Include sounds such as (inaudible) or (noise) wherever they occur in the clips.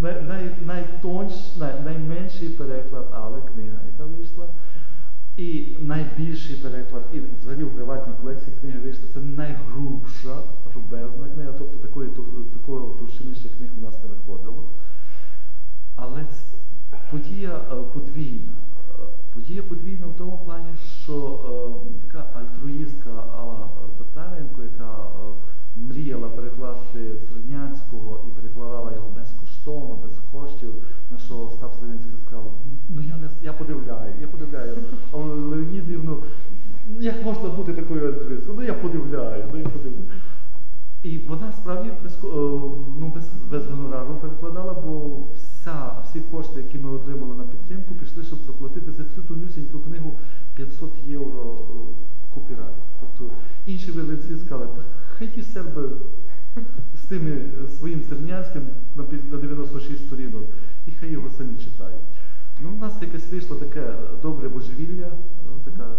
Най, найтонш, най, найменший переклад Але книга, яка вийшла. І найбільший переклад, і взагалі в приватній колекції книги вийшла, це найгрубша, грубезна книга, тобто такої, такого товщини ще книг у нас не виходило. Але подія подвійна. Подія подвійна в тому плані, що е, така альтруїстка Алла Татаренко, яка е, мріяла перекласти Серднянського і перекладала його безкоштовно, без коштів, на що Остап Славінський сказав, ну я подивляю, я подивляю. Але Леонідівну, ну як можна бути такою альтруїсткою? Ну я подивляю, ну я подивляю. І вона справді без, е, ну, без, без гонорару перекладала, бо вся, всі кошти, які ми отримали на підтримку, пішли, щоб заплатити за цю тонюсіньку книгу 500 євро е, копірайт. Тобто інші видавці сказали, хай ті серби з тими е, своїм Сернянським на 96 сторінок, і хай його самі читають. Ну, у нас якесь вийшло таке добре божевілля, е, така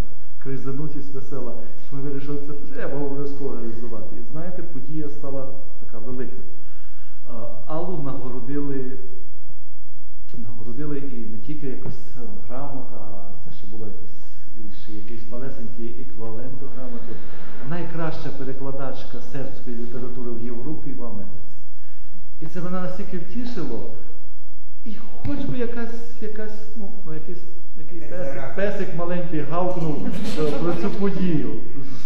кризанутість весела, що ми вирішили, це треба обов'язково реалізувати. І знаєте, подія стала така велика. Аллу нагородили, нагородили і не тільки якось грамота, це ще було якось ще якийсь малесенький еквівалент до грамоти. Найкраща перекладачка сербської літератури в Європі і в Америці. І це мене настільки втішило. І хоч би якась, якась, ну, ну якийсь, якийсь песик, песик маленький гавкнув про цю подію.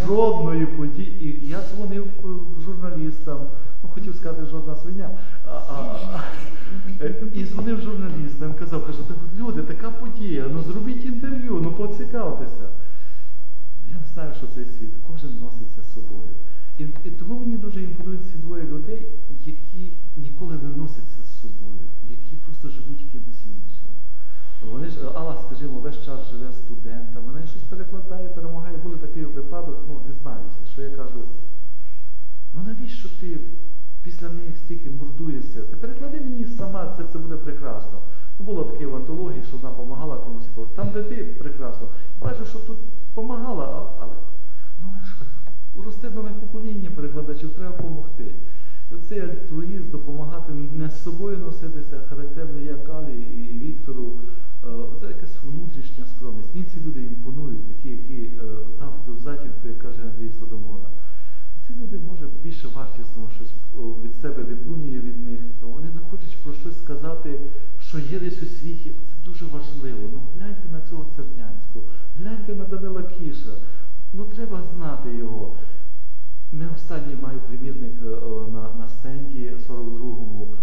Жодної події. І я дзвонив е, журналістам, ну хотів сказати жодна свиня. А, а, і дзвонив журналістам, казав, каже, «Та люди, така подія, ну зробіть інтерв'ю, ну поцікавтеся. Я не знаю, що цей світ. Кожен носиться з собою. І, і тому мені дуже імпонують ці двоє людей, які ніколи не носяться з собою, які просто живуть якимось іншим. Вони ж, Алла, скажімо, весь час живе студентом, вона щось перекладає, перемагає. Були такий випадок, ну не знаюся, що я кажу, навіщо ти після них стільки мордуєшся? Ти переклади мені сама, це, це буде прекрасно. Ну, було таке в антології, що вона допомагала комусь. я Там, де ти прекрасно. Бачу, що тут допомагала, але ну, але нове покоління перекладачів, треба допомогти. Оцей альтруїзм допомагати не з собою носитися, характерний як Алі і, Віктору. Е, Це якась внутрішня скромність. Мені ці люди імпонують, такі, які е, завжди в затінку, як каже Андрій Содомора. Ці люди, може, більше вартісного щось від себе відлунює від них. Вони не хочуть про щось сказати, що є десь у світі. Це дуже важливо. Ну гляньте на цього Цернянського, гляньте на Данила Кіша. Ну треба знати його. Ми останній маю примірник е, на, на стенді 42-му.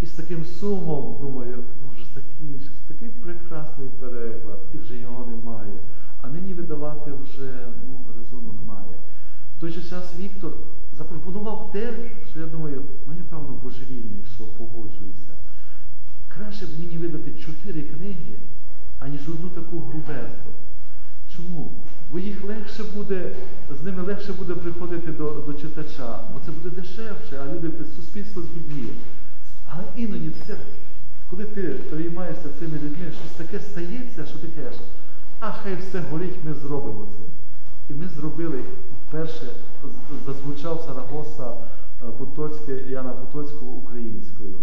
І з таким сумом думаю, ну вже закінчиться, такий прекрасний переклад, і вже його немає. А нині видавати вже ну, резону немає. В той же час Віктор запропонував те, що я думаю, ну я певно божевільний, що погоджуюся. Краще б мені видати чотири книги, аніж одну таку грубезну. Чому? Бо їх легше буде, з ними легше буде приходити до, до читача, бо це буде дешевше, а люди суспільство збідніє. Але іноді це, коли ти приймаєшся цими людьми, щось таке стається, що ти кажеш, а хай все горить, ми зробимо це. І ми зробили перше, зазвучав Сарагоса е, Потоцьке, Яна Потоцького українською.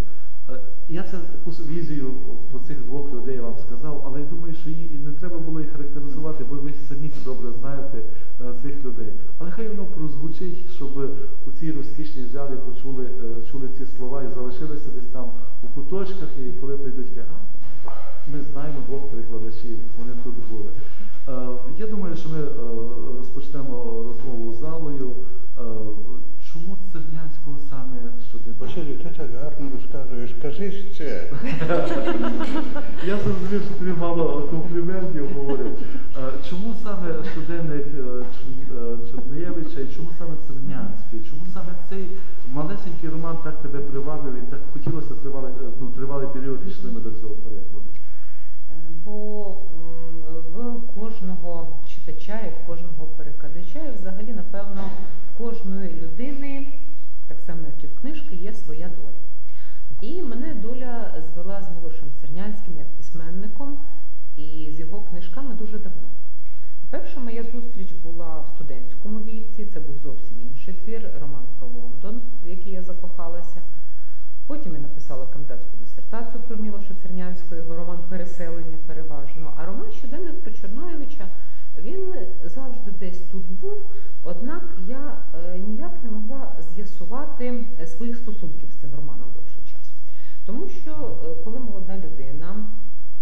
Е, Я це таку візію про цих двох людей вам сказав, але я думаю, що її не треба було їх характеризувати, бо ви самі добре знаєте е, цих людей. Але хай воно прозвучить, щоб у цій розкішній залі почули чули ці слова і залишилися десь там у куточках, і коли прийдуть, кажуть, а ми знаємо двох перекладачів, вони тут були. Е, Я думаю, що ми е, розпочнемо розмову з залою. Е, Чому Цернянського саме щодня? Василю, ти так гарно розказуєш, кажи ще. Тобі мало компліментів говорив. Е, Чому саме щоденник е, е, Чорноєвича і чому саме Цернянський? Чому саме цей малесенький роман так тебе привабив і так хотілося тривалий, е, ну, тривалий період йшли ми до цього перекладу? Е, Бо в кожного читача і в кожного перекладача, і взагалі, напевно, в кожної людини, так само як і в книжки, є своя доля. І мене доля звела з Мілошем Цернянським як письменником і з його книжками дуже давно. Перша моя зустріч була в студентському віці, це був зовсім інший твір, роман про Лондон, в який я закохалася. Потім я написала кандидатську дисертацію про Мілоша Цернянського, його роман Переселення переважно. А роман Щоденник про Чорноєвича він завжди десь тут був, однак я е, ніяк не могла з'ясувати е, своїх стосунків з цим романом довший час. Тому що е, коли молода людина,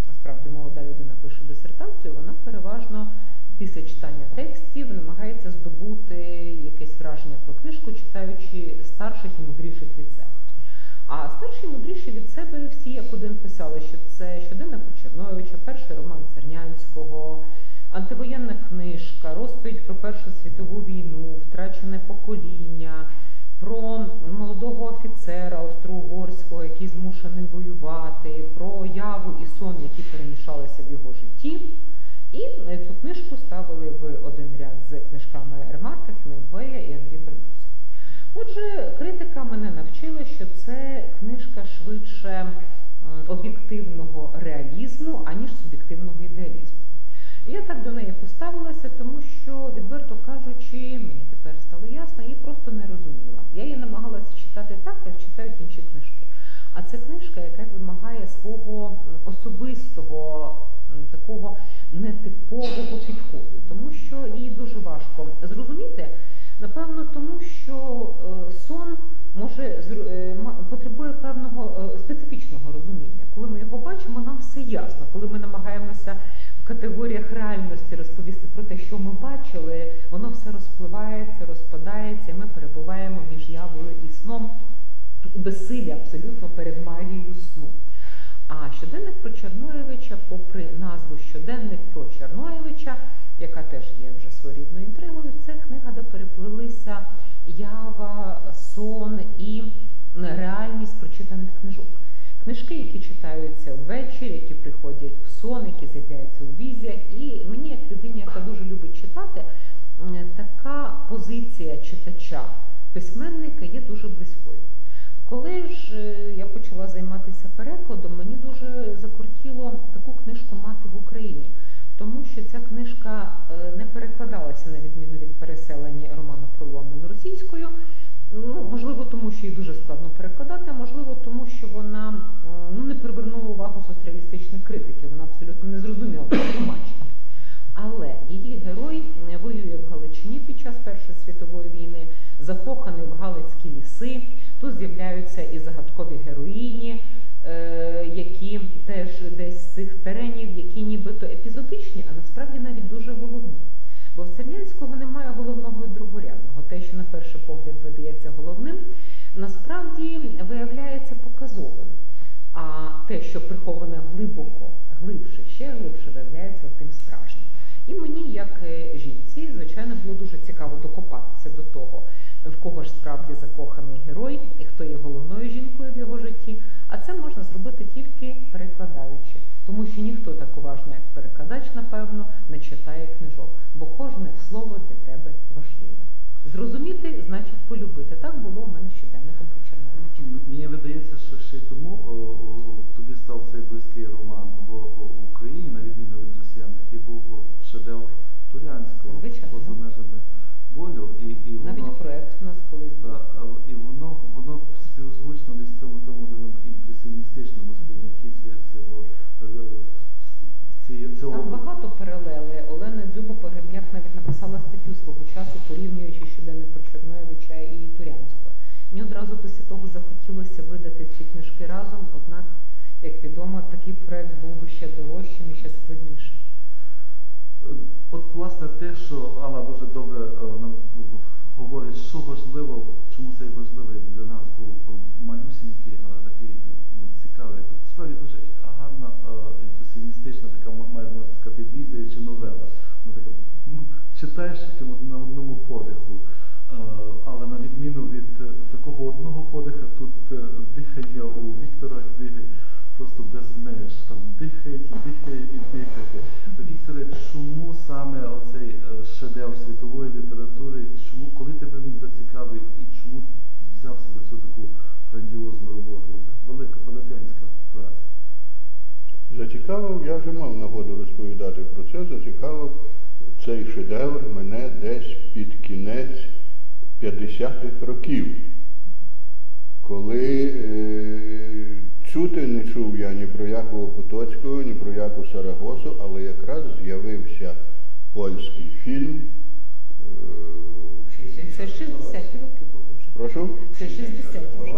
насправді молода людина пише дисертацію, вона переважно після читання текстів намагається здобути якесь враження про книжку, читаючи старших і мудріших від себе. А старші і мудріші від себе всі як один писали, що це щоденник про Черновича, перший роман Цернянського, антивоєнна книжка, розповідь про Першу світову війну, втрачене покоління, про молодого офіцера австро-угорського, який змушений воювати, про яву і сон, які перемішалися в його житті. І е, цю книжку ставили в один ряд з книжками Ремарка, Хемінгуея і Анрі Бернуса. Отже, критика мене навчила, що це книжка швидше м, об'єктивного реалізму, аніж суб'єктивного ідеалізму. Я так до неї поставилася, тому що, відверто кажучи, мені тепер стало ясно, її просто не розуміла. Я її намагалася читати так, як читають інші книжки. А це книжка, яка вимагає свого особистого такого нетипового підходу, тому що її дуже важко зрозуміти. Напевно, тому що е, сон може зр- е, ма- потребує певного е, специфічного розуміння. Коли ми його бачимо, нам все ясно. Коли ми намагаємося в категоріях реальності розповісти про те, що ми бачили, воно все розпливається, розпадається, і ми перебуваємо між явою і сном і безсилі абсолютно перед магією сну. А щоденник про Чорноєвича, попри назву Щоденник про Чорноєвича, яка теж є вже своєрідною інтригою, це книга, де переплилися ява, сон і реальність прочитаних книжок. Книжки, які читаються ввечері, які приходять в сон, які з'являються у візіях. І мені, як людині, яка дуже любить читати, м, така позиція читача письменника є дуже близькою. Коли ж е, я почала займатися перекладом, мені дуже закортіло таку книжку мати в Україні, тому що ця книжка е, не перекладалася на відміну від переселення роману про Лондон російською. Ну, можливо, тому що її дуже складно перекладати, а можливо, тому що вона ну, не привернула увагу соціалістичних критиків, вона абсолютно не зрозуміла в тлумаченні. Але її герой е, воює в Галичині під час Першої світової війни, закоханий в Галицькі ліси. Тут з'являються і загадкові героїні, е, які теж десь з цих теренів, які нібито епізодичні, а насправді навіть дуже головні. Бо в Цернянського немає головного і другорядного. Те, що на перший погляд видається головним, насправді виявляється показовим. А те, що приховане глибоко, глибше, ще глибше, виявляється тим справжнім. І мені, як е, жінці, звичайно, було дуже цікаво докопатися до того, в кого ж справді закоханий герой і хто є головною жінкою в його житті. А це можна тільки перекладаючи, тому що ніхто так уважно, як перекладач, напевно, не читає книжок, бо кожне слово для тебе важливе. Зрозуміти значить полюбити. Так було у мене щоденником. М- Мені видається, що ще й тому о, о, тобі став цей близький роман, бо в Україні, на відміну від росіян, такий був шедевр Турянського Звичайно. поза межами болю. І, і воно, Навіть проект у нас колись був. та, і воно, воно співзвучно десь тому, тому імпресіоністичному сприйнятті ці- цього, е, ці- цього. Там багато паралелей. Олена Дзюба Погребняк навіть написала статтю свого часу, порівнюючи щоденник про Чорноєвича і Турянського. Мені одразу після того захотілося видати ці книжки разом, однак, як відомо, такий проект був би ще дорожчим і ще складнішим. Е, От власне те, що Алла дуже добре е, нам говорить, що важливо, читаєш таким на одному подиху. Е, але на відміну від е, такого одного подиха, тут е, дихання у Віктора книги просто без меж. Там дихає, дихає і дихає. Вікторе, чому саме оцей шедевр світової літератури, чому, коли тебе він зацікавив і чому взявся за цю таку грандіозну роботу? Велика велетенська праця. Зацікавив, я вже мав нагоду розповідати про це, зацікавив цей шедевр мене десь під кінець 50-х років, коли е, чути не чув я ні про Якова Потоцького, ні про Яку Сарагосу, але якраз з'явився польський фільм. е, Це 60-ті роки були вже. Прошу? Це 60-ті вже.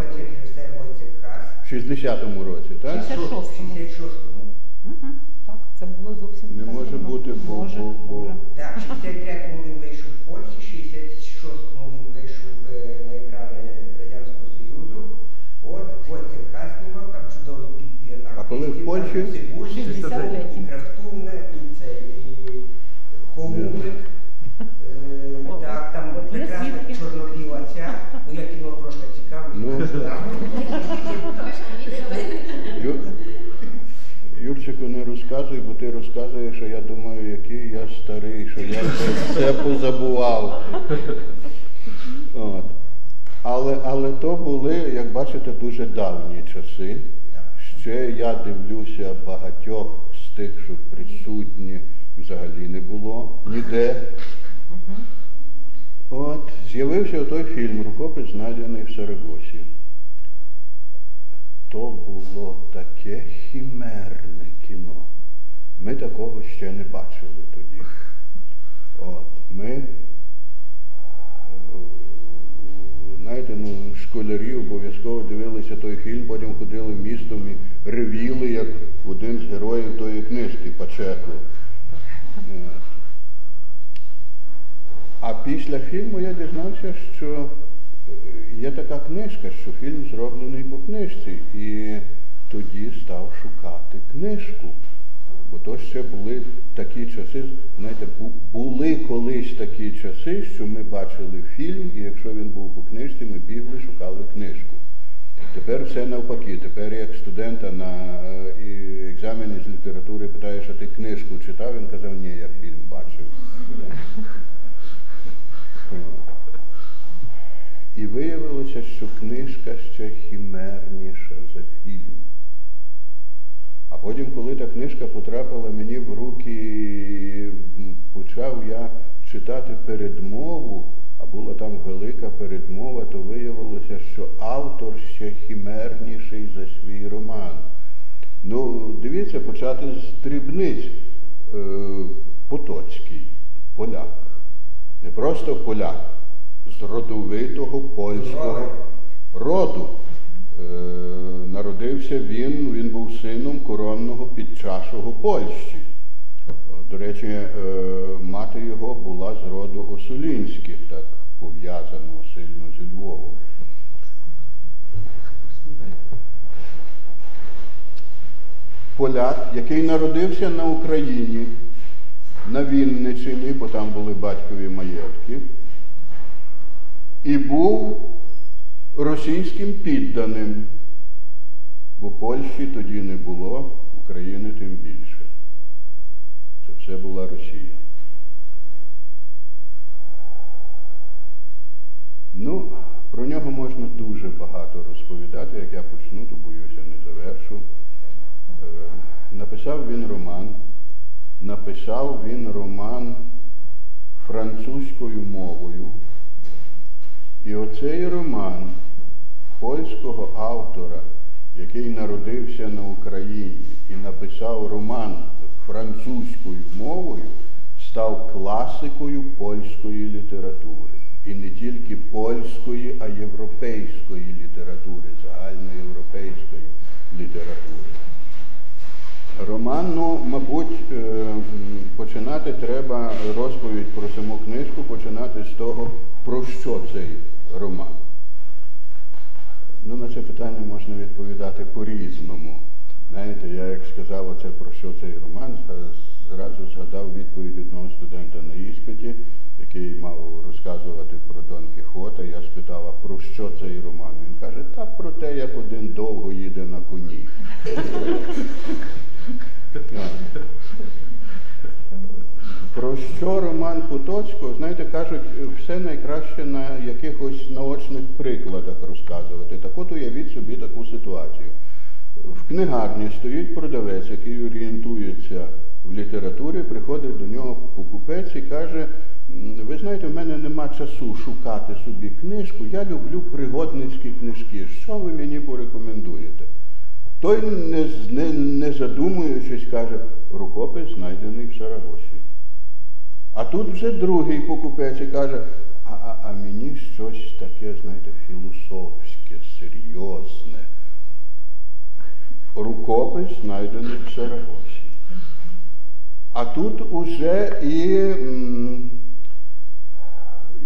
В 60-му році, так? 66-му. Угу, 63-й. і Крафтумне, і цей, і Хоумник. Е, Так, там прекрасна чорно-біла ця, ну я кіно трошки цікавий. Ну. Юрчику, не розказуй, бо ти розказуєш, що я думаю, який я старий, що я все позабував. От. Але, але то були, як бачите, дуже давні часи. Ще я дивлюся багатьох з тих, що присутні, взагалі не було ніде. От, з'явився той фільм Рукопис знайдений в Сарагосі. То було таке хімерне кіно. Ми такого ще не бачили тоді. От, ми, е, знаєте, ну, школярі обов'язково дивилися той фільм, потім ходили містом і ревіли, як один з героїв тої книжки Пачеко. От. А після фільму я дізнався, що е, є така книжка, що фільм зроблений по книжці. І тоді став шукати книжку. Бо то ще були такі часи, знаєте, були колись такі часи, що ми бачили фільм, і якщо він був по книжці, ми бігли, шукали книжку. Тепер все навпаки. Тепер як студента на е, екзамені з літератури питаєш, а ти книжку читав, він казав, ні, я фільм бачив. І виявилося, що книжка ще хімерніша за фільм. А потім, коли та книжка потрапила мені в руки, почав я читати передмову, а була там велика передмова, то виявилося, ще хімерніший за свій роман. Ну, дивіться, почати з дрібниць. Е, Потоцький, поляк. Не просто поляк, з родовитого польського роду. Е, народився він, він був сином коронного підчашого Польщі. До речі, е, мати його була з роду Осолінських, так пов'язаного сильно Поляк, який народився на Україні, на Вінниччині, бо там були батькові маєтки, і був російським підданим, бо Польщі тоді не було, України тим більше. Це все була Росія. Ну, про нього можна дуже багато розповідати. Як я почну, то боюся, не завершу. Е, Написав він роман. Написав він роман французькою мовою. І оцей роман польського автора, який народився на Україні і написав роман французькою мовою, став класикою польської літератури. І не тільки польської, а європейської літератури, загальноєвропейської літератури. Роман, ну, мабуть, е, починати треба розповідь про саму книжку, починати з того, про що цей роман. Ну, на це питання можна відповідати по-різному. Знаєте, я як сказав оце про що цей роман, зразу згадав відповідь одного студента на іспиті, який мав розказувати про Дон Кіхота. Я спитав, а про що цей роман? Він каже, та про те, як один довго їде на коні. Так. Про що роман Потоцького, знаєте, кажуть, все найкраще на якихось наочних прикладах розказувати. Так от уявіть собі таку ситуацію. В книгарні стоїть продавець, який орієнтується в літературі приходить до нього покупець і каже, ви знаєте, в мене нема часу шукати собі книжку, я люблю пригодницькі книжки. Що ви мені порекомендуєте? Той, не, не, не задумуючись, каже, рукопис знайдений в Сарагосі. А тут вже другий покупець і каже, а, а, а мені щось таке, знаєте, філософське, серйозне. Рукопис знайдений в Сарагосі. А тут уже і м,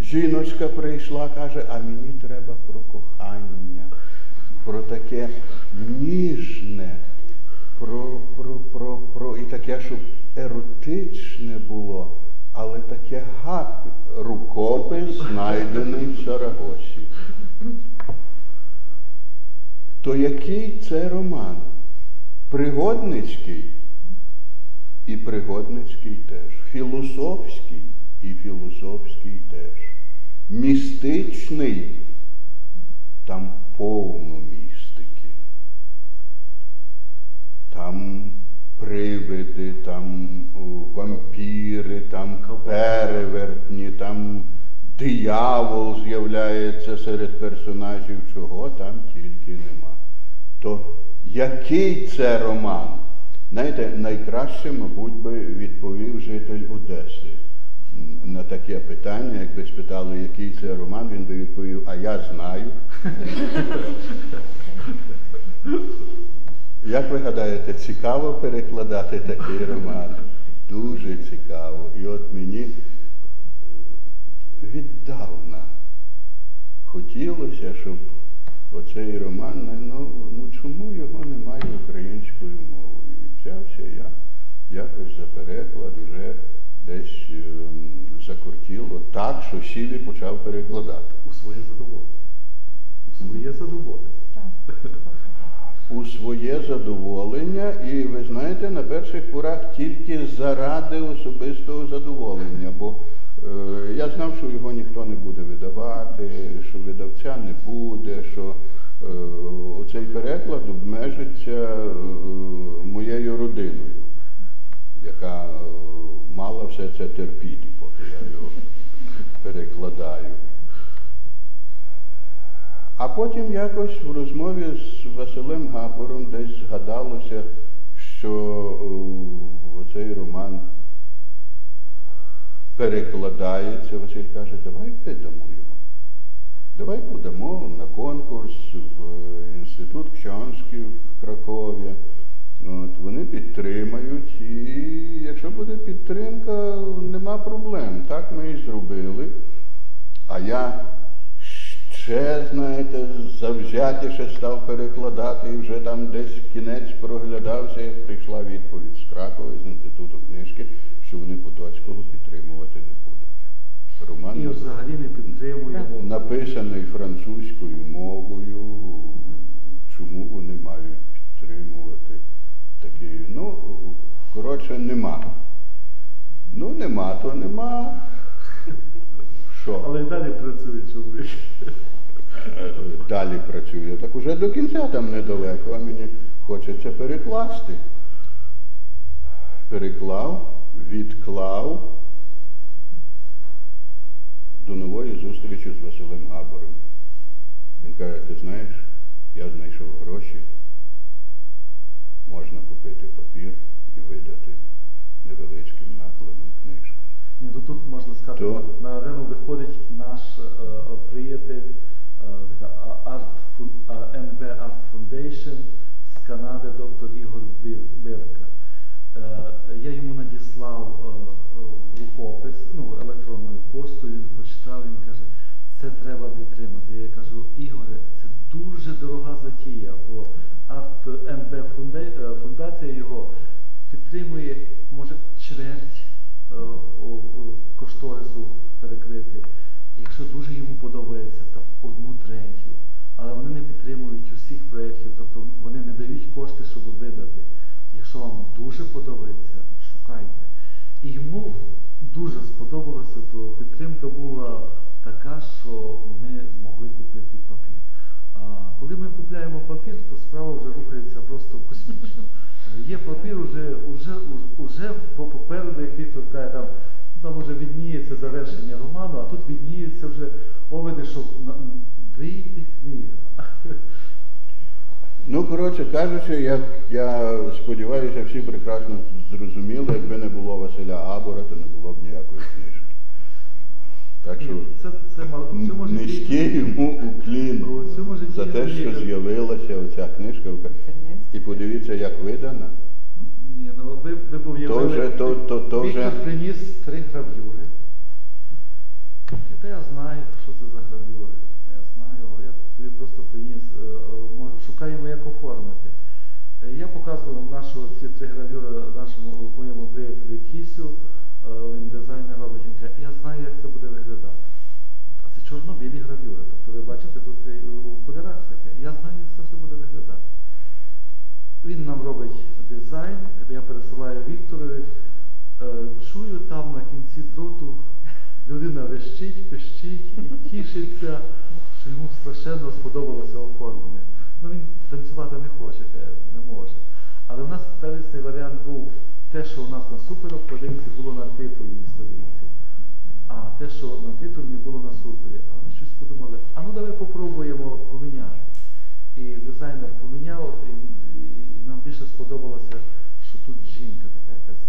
жіночка прийшла, каже, а мені треба про кохання, про таке ніжне, про, про, про, про і таке, щоб еротичне було, але таке гарне. Рукопис знайдений в Сарагосі. То який це роман? Пригодницький і пригодницький теж, філософський і філософський теж, містичний, там повно містики. Там привиди, там вампіри, там перевертні, там диявол з'являється серед персонажів, чого там тільки нема. То який це роман? Знаєте, найкраще, мабуть, би відповів житель Одеси на таке питання, якби спитали, який це роман, він би відповів, а я знаю. (laughs) Як ви гадаєте, цікаво перекладати такий роман? Дуже цікаво. І от мені е, віддавна хотілося, щоб оцей роман, ну, ну чому його немає українською мовою? І взявся я якось за переклад, вже десь ем, закортіло так, що сів і почав перекладати. У своє задоволення. У своє задоволення. У своє задоволення, і ви знаєте, на перших порах тільки заради особистого задоволення, бо е, я знав, що його ніхто не буде видавати, що видавця не буде, що е, оцей переклад обмежиться е, моєю родиною, яка е, мала все це терпіти, поки я його перекладаю. А потім якось в розмові з Василем Гапором десь згадалося, що оцей роман перекладається. Василь каже, давай видамо його. Давай подамо на конкурс в інститут Кщанський в Кракові. От, вони підтримають, і якщо буде підтримка, нема проблем. Так ми і зробили. А я ще, знаєте, завзятіше став перекладати і вже там десь кінець проглядався, як прийшла відповідь з Кракова, з інституту книжки, що вони Потоцького підтримувати не будуть. Роман І взагалі не підтримуємо. написаний французькою мовою. Чому вони мають підтримувати такий? Ну, коротше, нема. Ну, нема, то нема. Що? Але й далі працює чоловік. Е, далі працює. Так уже до кінця там недалеко, а мені хочеться перекласти. Переклав, відклав до нової зустрічі з Василем Габорем. Він каже, ти знаєш, я знайшов гроші, можна купити папір і видати невеличким накладом книжку. Ні, ну тут можна сказати, То- на арену виходить наш е, приятель, е, така а- Art, Фун- а, NB Art Foundation з Канади, доктор Ігор Бирка. Е, я йому надіслав е, рукопис, ну, електронною поштою, він прочитав, він каже, це треба підтримати. Я кажу, Ігоре, це дуже дорога затія, бо Арт НБ фунде- е, фундація його підтримує, може, чверть кошторису перекрити. Якщо дуже йому подобається, то одну третю. Але вони не підтримують усіх проєктів, тобто вони не дають кошти, щоб видати. Якщо вам дуже подобається, шукайте. І йому дуже сподобалося, то підтримка була така, що ми змогли купити папір. А коли ми купляємо папір, то справа вже рухається просто космічно. Є папір, уже, уже, уже попереду, як Віктор каже, там, там вже відніється завершення роману, а тут відніється вже овиди, що вийде книга. Ну, коротше кажучи, як я сподіваюся, всі прекрасно зрозуміли, якби не було Василя Габора, то не було б ніякої книжки. Так що Це, це, в цьому житті- низький йому уклін У цьому за те, що з'явилася оця книжка. І подивіться, як видана. Ні, ну ви, ви б То вже- то- то- то вже- приніс три гравюри. Та я знаю, що це за гравюри. Я знаю, але я тобі просто приніс, е, е, мо- шукаємо, як оформити. Е, Я показував нашу, ці три гравюри нашому моєму приятелю Кісю, е, він дизайнер робить, він каже, я знаю, як це буде виглядати. А це чорно-білі гравюри. Тобто ви бачите тут у кольорах всяке. Я знаю, як це все буде виглядати. Він нам робить дизайн, я пересилаю Вікторові. Е, Чую там на кінці дроту людина вищить, пищить і тішиться, що йому страшенно сподобалося оформлення. Ну він танцювати не хоче, не може. Але в нас первісний варіант був те, що у нас на суперобкладинці було на титульній сторінці. А те, що на титульній було на супері. А вони щось подумали, а ну давай попробуємо поміняти. І дизайнер поміняв, і, і, нам більше сподобалося, що тут жінка така якась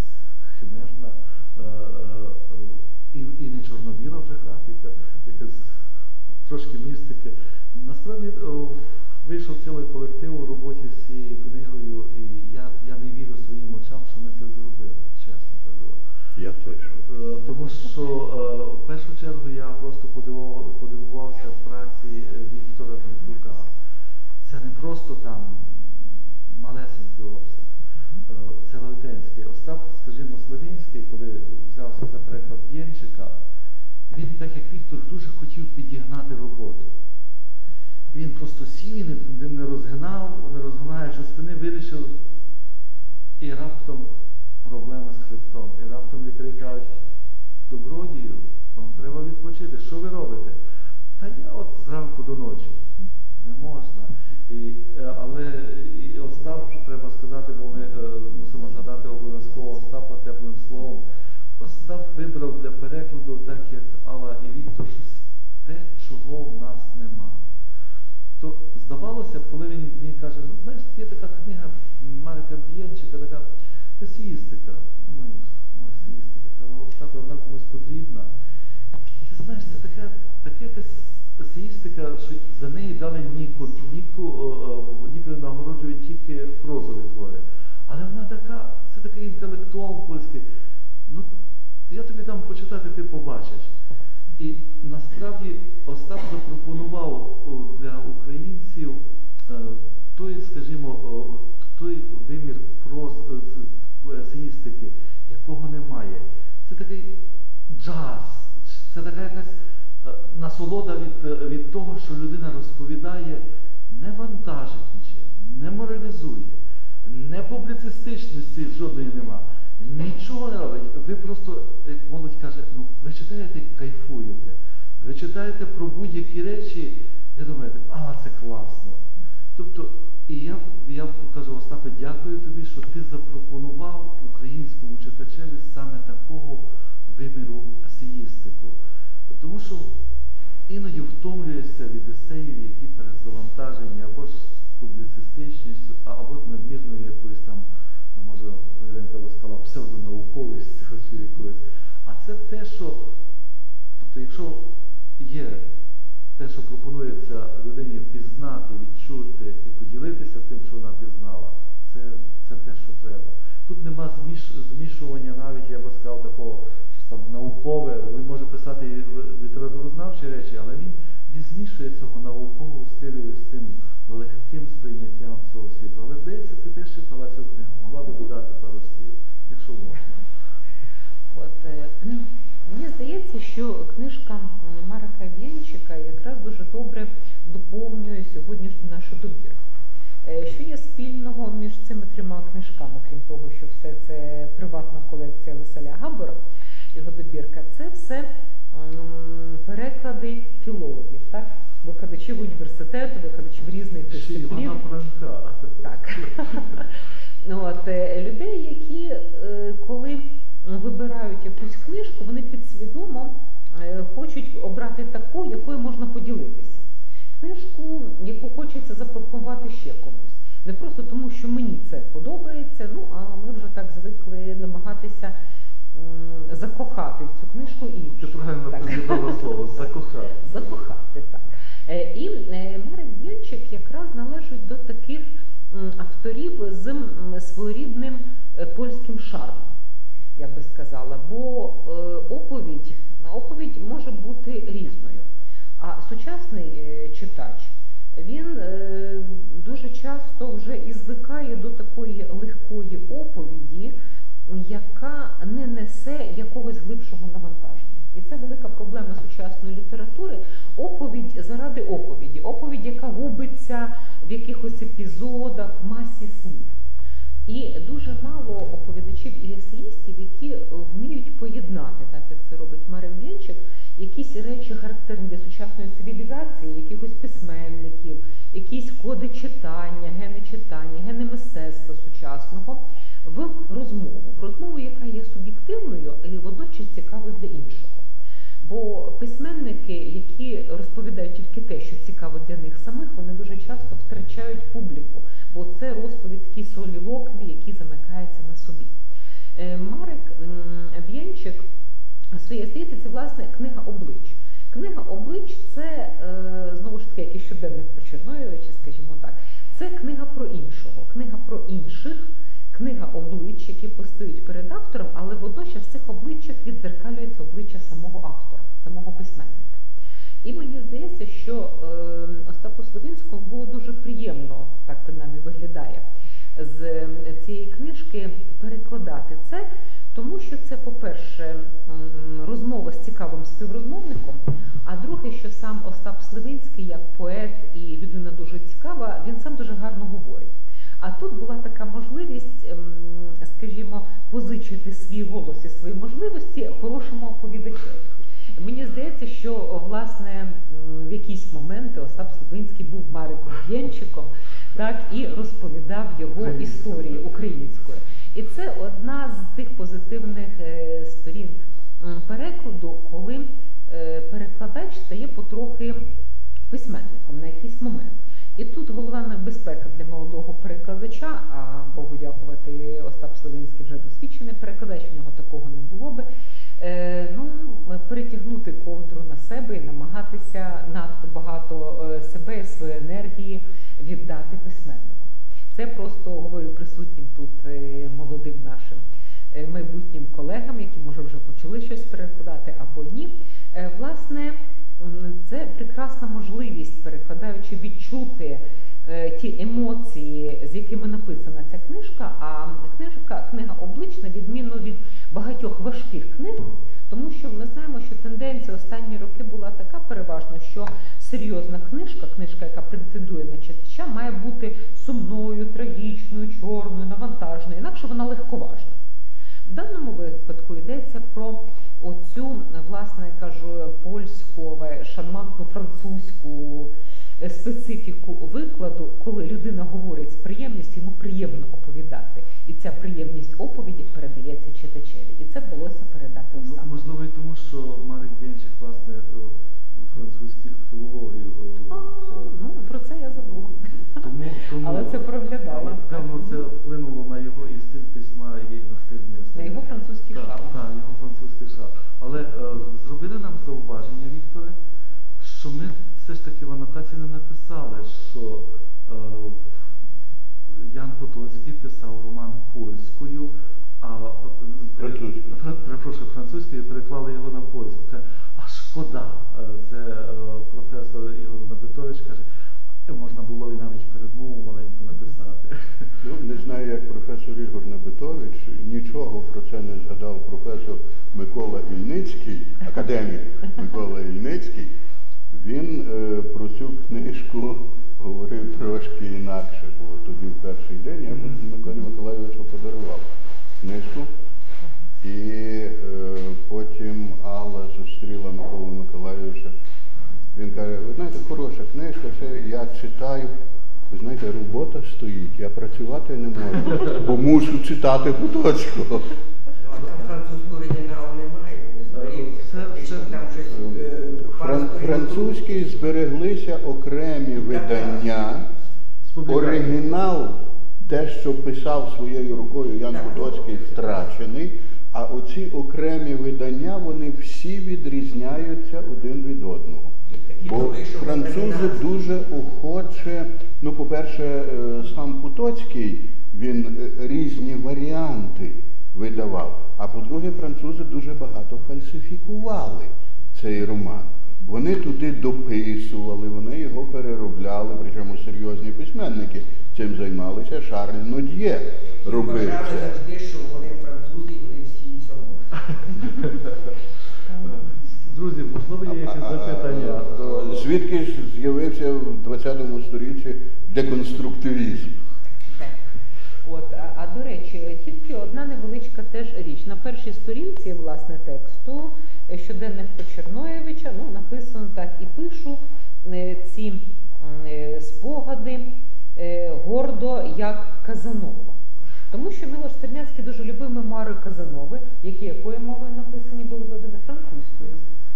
химерна, е, е, е, і, і не чорно-біла вже графіка, якась трошки містики. Насправді вийшов цілий колектив у роботі з цією книгою, і я, я не вірю своїм очам, що ми це зробили, чесно кажу. Я теж. Е, Тому що е, в першу чергу я просто подивував- подивувався праці е, Віктора Дмитрука. Це не просто там малесенький обсяг, це велетенський. Остап, скажімо, Славінський, коли взявся за переклад Б'єнчика, він, так як Віктор, дуже хотів підігнати роботу. Він просто сів і не, не розгинав, не розгинаючи спини, вирішив і раптом проблема з хребтом. І раптом лікарі кажуть, добродію, вам треба відпочити. Що ви робите? Та я от зранку до ночі. Не можна. І, е, але і Остап, треба сказати, бо ми е, мусимо згадати обов'язково Остапа теплим словом. Остап вибрав для перекладу, так як Алла і Віктор, щось те, чого в нас нема. То здавалося, б, коли він мені каже, ну знаєш, є така книга Марка Б'єнчика, така есеїстика. Ну, мені, ну, каже, Остапе, вона комусь потрібна. І ти знаєш, це така, така якась есеїстика, що за неї дали Ніку, Ніку, о, о, нагороджують тільки прозові твори. Але вона така, це такий інтелектуал польський. Ну, я тобі дам почитати, ти побачиш. І насправді Остап запропонував для українців е, той, скажімо, о, той вимір проз е, з- есеїстики, якого немає. Це такий джаз, це така якась е, насолода від, е, від того, що людина розповідає, не вантажить нічим, не моралізує, не публіцистичності жодної нема. Нічого не робить. Ви просто, як молодь каже, ну ви читаєте, кайфуєте. Ви читаєте про будь-які речі, і думаєте, а це класно. Тобто, і я, я кажу, Остапе, дякую тобі, що ти запропонував українському читачеві саме такого виміру есеїстику. Тому що іноді втомлюєшся від есеїв, які перезавантажені або ж публіцистичністю, або надмірною якоюсь там, ну, може, Іринка би сказала, псевдонауковістю чи якоюсь. А це те, що, тобто, якщо є те, що пропонується людині пізнати, відчути і поділитися тим, що вона пізнала, це, це те, що треба. Тут нема зміш, змішування навіть, я би сказав, такого щось там наукове. Він може писати і в- літературознавчі речі, але він не цього наукового стилю з тим легким сприйняттям цього світу. Але здається, ти теж читала цю книгу, могла би додати пару слів, якщо можна. От е, мені здається, що книжка Марка Вєнчика якраз дуже добре доповнює сьогоднішню нашу добірку. Е, Що є спільного між цими трьома книжками, крім того, що все це приватна колекція Василя Габора, його добірка, це все переклади філологів, так? Викладачів університету, викладачів різних дисциплін. Так. (laughs) От, е, людей, які е, коли вибирають якусь книжку, вони підсвідомо е, хочуть обрати таку, якою можна поділитися. Книжку, яку хочеться запропонувати ще комусь. Не просто тому, що мені це подобається, ну а ми вже так звикли намагатися закохати в цю книжку Ти іншу. правильно Так. слово закохати. (laughs) Е, І е, Марek Б'янчик якраз належить до таких авторів з своєрідним е, польським шармом, я би сказала. Бо оповідь, оповідь може бути різною. А сучасний читач він дуже часто вже і звикає до такої легкої оповіді, яка не несе якогось глибшого навантаження. І це велика проблема сучасної літератури. Оповідь заради оповіді, оповідь, яка губиться в якихось епізодах, в масі слів. І дуже мало оповідачів і есеїстів, які вміють поєднати, так як це робить Марек Бєнчик, якісь речі характерні для сучасної цивілізації, якихось письменників, якісь коди читання, гени читання, гени мистецтва сучасного в розмову, в розмову, яка є суб'єктивною і водночас цікавою для іншого. Бо письменники, які розповідають тільки те, що цікаво для них самих, вони дуже часто втрачають публіку, бо це розповідь такий солілоквій, який замикається на собі. Е, Марек м, Б'янчик своїй естеті це власне книга облич. Книга облич це е, знову ж таки якийсь щоденник про Чорноєвича, скажімо так. Це книга про іншого, книга про інших, книга облич, які постають перед автором, але водночас в цих обличчях віддзеркалюється обличчя самого автора, самого письменника. І мені здається, що е, Остапу Словінському було дуже приємно, так принаймні виглядає, з е, цієї книжки перекладати це, тому що це, по-перше, розмова з цікавим співрозмовником. А друге, що сам Остап Сливинський, як поет і людина дуже цікава, він сам дуже гарно говорить. А тут була така можливість, ем, скажімо, позичити свій голос і свої можливості хорошому оповідачеві. Мені здається, що власне якісь моменти Остап Слобинський був Мариком Єнчиком, так і розповідав його історії українською. І це одна з тих позитивних е, сторін перекладу, коли е, перекладач стає потрохи письменником на якийсь момент. І тут головна безпека для молодого перекладача, а Богу дякувати, Остап Словинський вже досвідчений перекладач, в нього такого не було би. Е, ну, перетягнути ковдру на себе і намагатися надто багато е, себе і енергії віддати письменнику. Це просто говорю присутнім тут е, молодим нашим е, майбутнім колегам, які може вже почали щось перекладати або ні. Власне, це прекрасна можливість, перекладаючи, відчути ті емоції, з якими написана ця книжка. А книжка, книга облич, на відміну від багатьох важких книг, тому що ми знаємо, що тенденція останні роки була така переважно, що серйозна книжка, книжка, яка претендує на читача, має бути сумною, трагічною, чорною, навантаженою, інакше вона легковажна. В даному випадку йдеться про оцю, власне, кажу, польську, шармантну французьку специфіку викладу, коли людина говорить з приємністю, йому приємно оповідати. І ця приємність оповіді передається читачеві. І це вдалося передати Ну, Остапу. можливо, і тому, що Марик Бєнчик, власне, е, французьку філологію. е, А, е, ну, про це я забула. Тому, (laughs) тому, Але це проглядає. Але певно це вплинуло на його і стиль письма, і на стиль мислення. На його французький так, шарм. Так, його французький шар. Але е, зробили нам зауваження, Вікторе, що ми все ж таки в анотації не написали, що е, Ян Потоцький писав роман польською, а е, Французькою. Перепрошую, французькою і переклали його на польську. Каже, а шкода. Е, Це е, професор Ігор Набитович каже, «Е, можна було і навіть передмову маленьку написати. Ну, не знаю, як професор Ігор Набитович, нічого про це не згадав професор Микола Ільницький, академік Микола Ільницький. Він е, про цю книжку говорив трошки інакше, бо тоді в перший день я Миколі Миколайовичу подарував книжку. І е, потім Алла зустріла Миколу Миколайовича. Він каже, ви знаєте, хороша книжка, це я читаю Ви знаєте, робота стоїть, я працювати не можу, бо мушу читати Потоцького. Ну, а там французького оригіналу немає, не зберігся. Це- Практично це- там щось е, пару Фран- сторінок. Французький збереглися окремі видання. Оригінал, те, що писав своєю рукою Ян Так. Потоцький, втрачений. А оці окремі видання, вони всі відрізняються один від одного. Бо французи дуже охоче, ну, по-перше, е, сам Потоцький, він е, різні варіанти видавав. А по-друге, французи дуже багато фальсифікували цей роман. Вони туди дописували, вони його переробляли, причому серйозні письменники цим займалися. Шарль Нод'є робив це. завжди, що вони французи і вони всі в цьому. (laughs) Друзі, можливо, є якісь запитання до Звідки ж з'явився в 20 сторіччі деконструктивізм? От, а, а до речі, тільки одна невеличка теж річ. На першій сторінці власне тексту щоденник Почерноєвича ну, написано так і пишу е, ці е, спогади е, гордо як Казанова. Тому що Милош Стерняцький дуже любив мемуари Казанови, які якою мовою написані були видані французькою,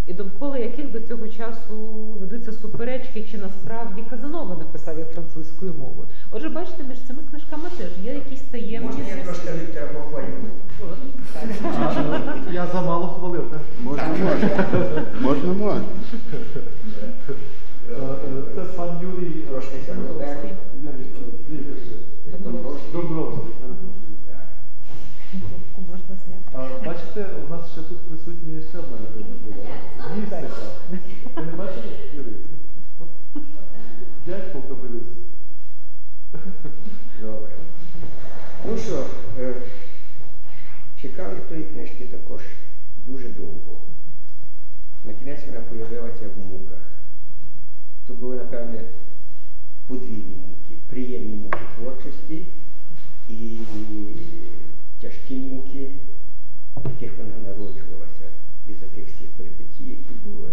і довкола яких до цього часу ведуться суперечки, чи насправді Казанова написав їх французькою мовою. Отже, бачите, між цими книжками теж є якісь таємні Можна я трошки Віктора похвалю? Я замало хвалив, так? Можна, можна. Можна, можна. Е, е, Це пан Юрій е, Трошки Домбровський. Юрій, е, прізвище. Домбровський. Домбровський, перепрошую. Трубку можна зняти. А, бачите, у нас ще тут присутні ще одна людина була. Містика. Ви не бачили, Юрій? Дядько капелюс. Добре. Ну що, е, чекав я тої книжки також дуже довго. Вона появилася в муках. То були, напевне, подвійні муки. Приємні муки творчості і тяжкі муки, в яких вона народжувалася із-за тих всіх перипетій, які були,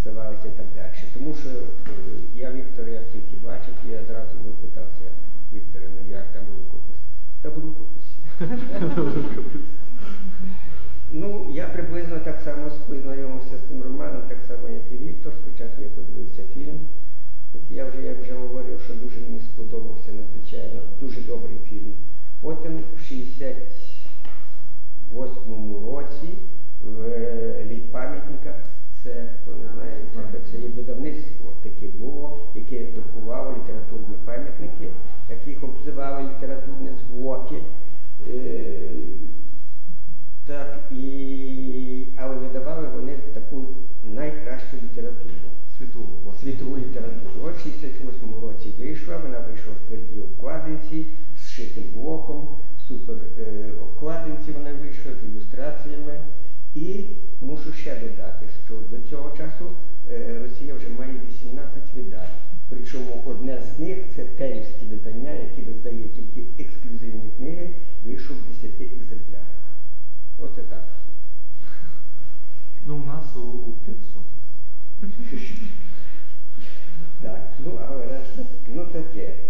ставалися і так далі. Тому що е, я Віктора, як тільки бачив, я зразу питався, Вікторе, ну як там рукопис? Та в рукописі. (laughs) Ну, я приблизно так само познайомився з цим романом, так само, як і Віктор. Спочатку я подивився фільм, який я вже, я вже говорив, що дуже мені сподобався надзвичайно, дуже добрий фільм. Потім в 68-му році в е, літ пам'ятника, це хто не знає, це, це є видавництво таке було, яке друкувало літературні пам'ятники, як їх обзивали літературні звуки. Е, так, і... але видавали вони таку найкращу літературу, Світову, власне. світову літературу. От в 68-му році вийшла, вона вийшла в твердій обкладинці з шитим блоком, супер е, обкладинці вона вийшла з ілюстраціями. І мушу ще додати, що до цього часу е, Росія вже має 18 видань. Причому одне з них це перівські видання, які видає тільки ексклюзивні книги, вийшов в 10 екземплярах. Оце так. Ну, у нас у, у 500. (laughs) Так, ну але решта. Ну таке.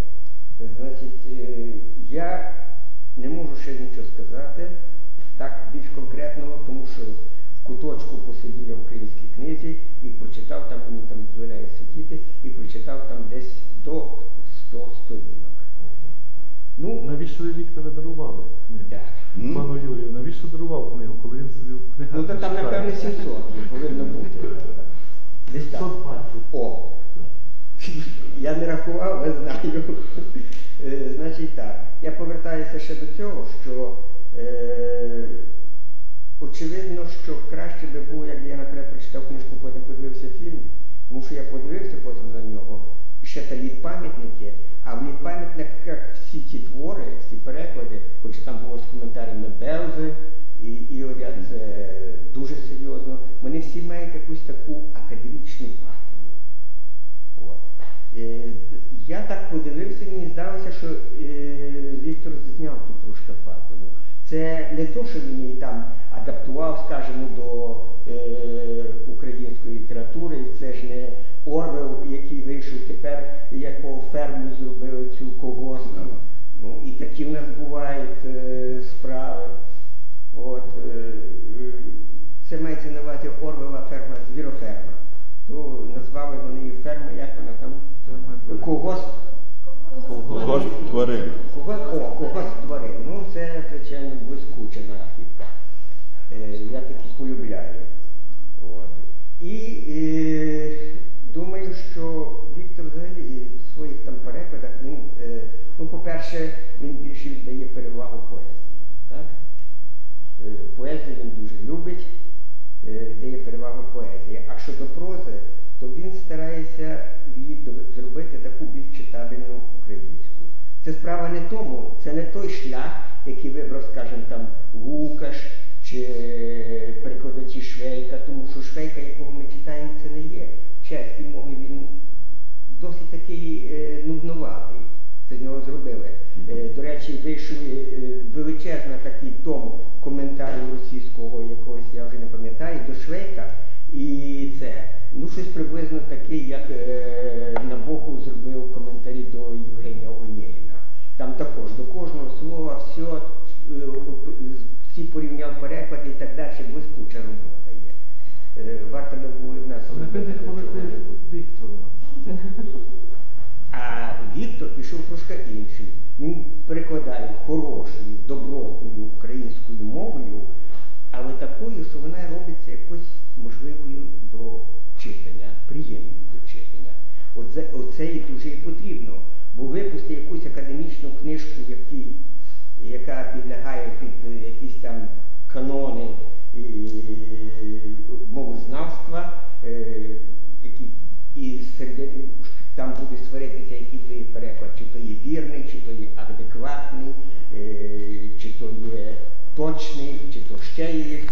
Е, я не можу ще нічого сказати, так більш конкретного, тому що в куточку посидів я в українській книзі і прочитав там, мені там дозволяє сидіти, і прочитав там десь до 100 сторінок. Ну, Навіщо ви Вікторе дарували книгу? так. Пану Юрію, навіщо дарував книгу, коли він собі в книгах Ну то там, читає? напевне, 700 повинно бути. Десь так. О! Я не рахував, але знаю. Я повертаюся ще до цього, що е, очевидно, що краще би було, якби я, наприклад, прочитав книжку, потім подивився фільм, тому що я подивився потім на нього, ще та літ пам'ятники, а в літ пам'ятниках всі ті твори, всі переклади, хоч там було з коментарями Белзи і, і Оря, це дуже серйозно, вони всі мають якусь таку академічну патину. От. Е, я так подивився, мені здалося, що Це не то, що він її там адаптував, скажімо, до е, української літератури, це ж не Орвел, який вийшов тепер, якого ферму зробили цю колгоспну. Да. Ну, і такі в нас бувають е, справи. От, е, е, це мається на увазі Орвела ферма, звіроферма. То назвали вони її ферма, як вона там? Ферма. Колгосп. Колгосп тварин. Когось тварин. Це, звичайно, блискуча нахідка. Е, я такі полюбляю. От. І е, думаю, що Віктор взагалі в своїх там перекладах, він, е, ну, по-перше, він більше віддає перевагу поезії. Так? Е, Поезію він дуже любить, е, віддає перевагу поезії. А щодо прози, то він старається її зробити таку більш читабельну українську. Це справа не тому, це не той шлях, який вибрав, скажімо, там Лукаш чи перекладачі Швейка, тому що Швейка, якого ми читаємо, це не є. В чеській мові він досить такий е, нудноватий. Це з нього зробили. Е, до речі, вийшов е, величезна такий том коментарів російського якогось, я вже не пам'ятаю, до Швейка. І це, ну щось приблизно таке, як е, Набоков зробив коментарі до Євгенія Онєгіна. Там також до кожного слова все, е, оп- з- всі порівняв переклади і так далі, блискуча робота є. Е, варто би було і в нас Але ви не робити хвалите чого-небудь. Віктора. А Віктор пішов трошки іншим. Він перекладає хорошою, добротною українською мовою, але такою, що вона робиться якось можливою до читання, приємною до читання. Оце, оце і дуже і потрібно. Бо випусти якусь академічну книжку, які, яка підлягає під е, якісь там канони і, мовознавства, točni, če to šteje,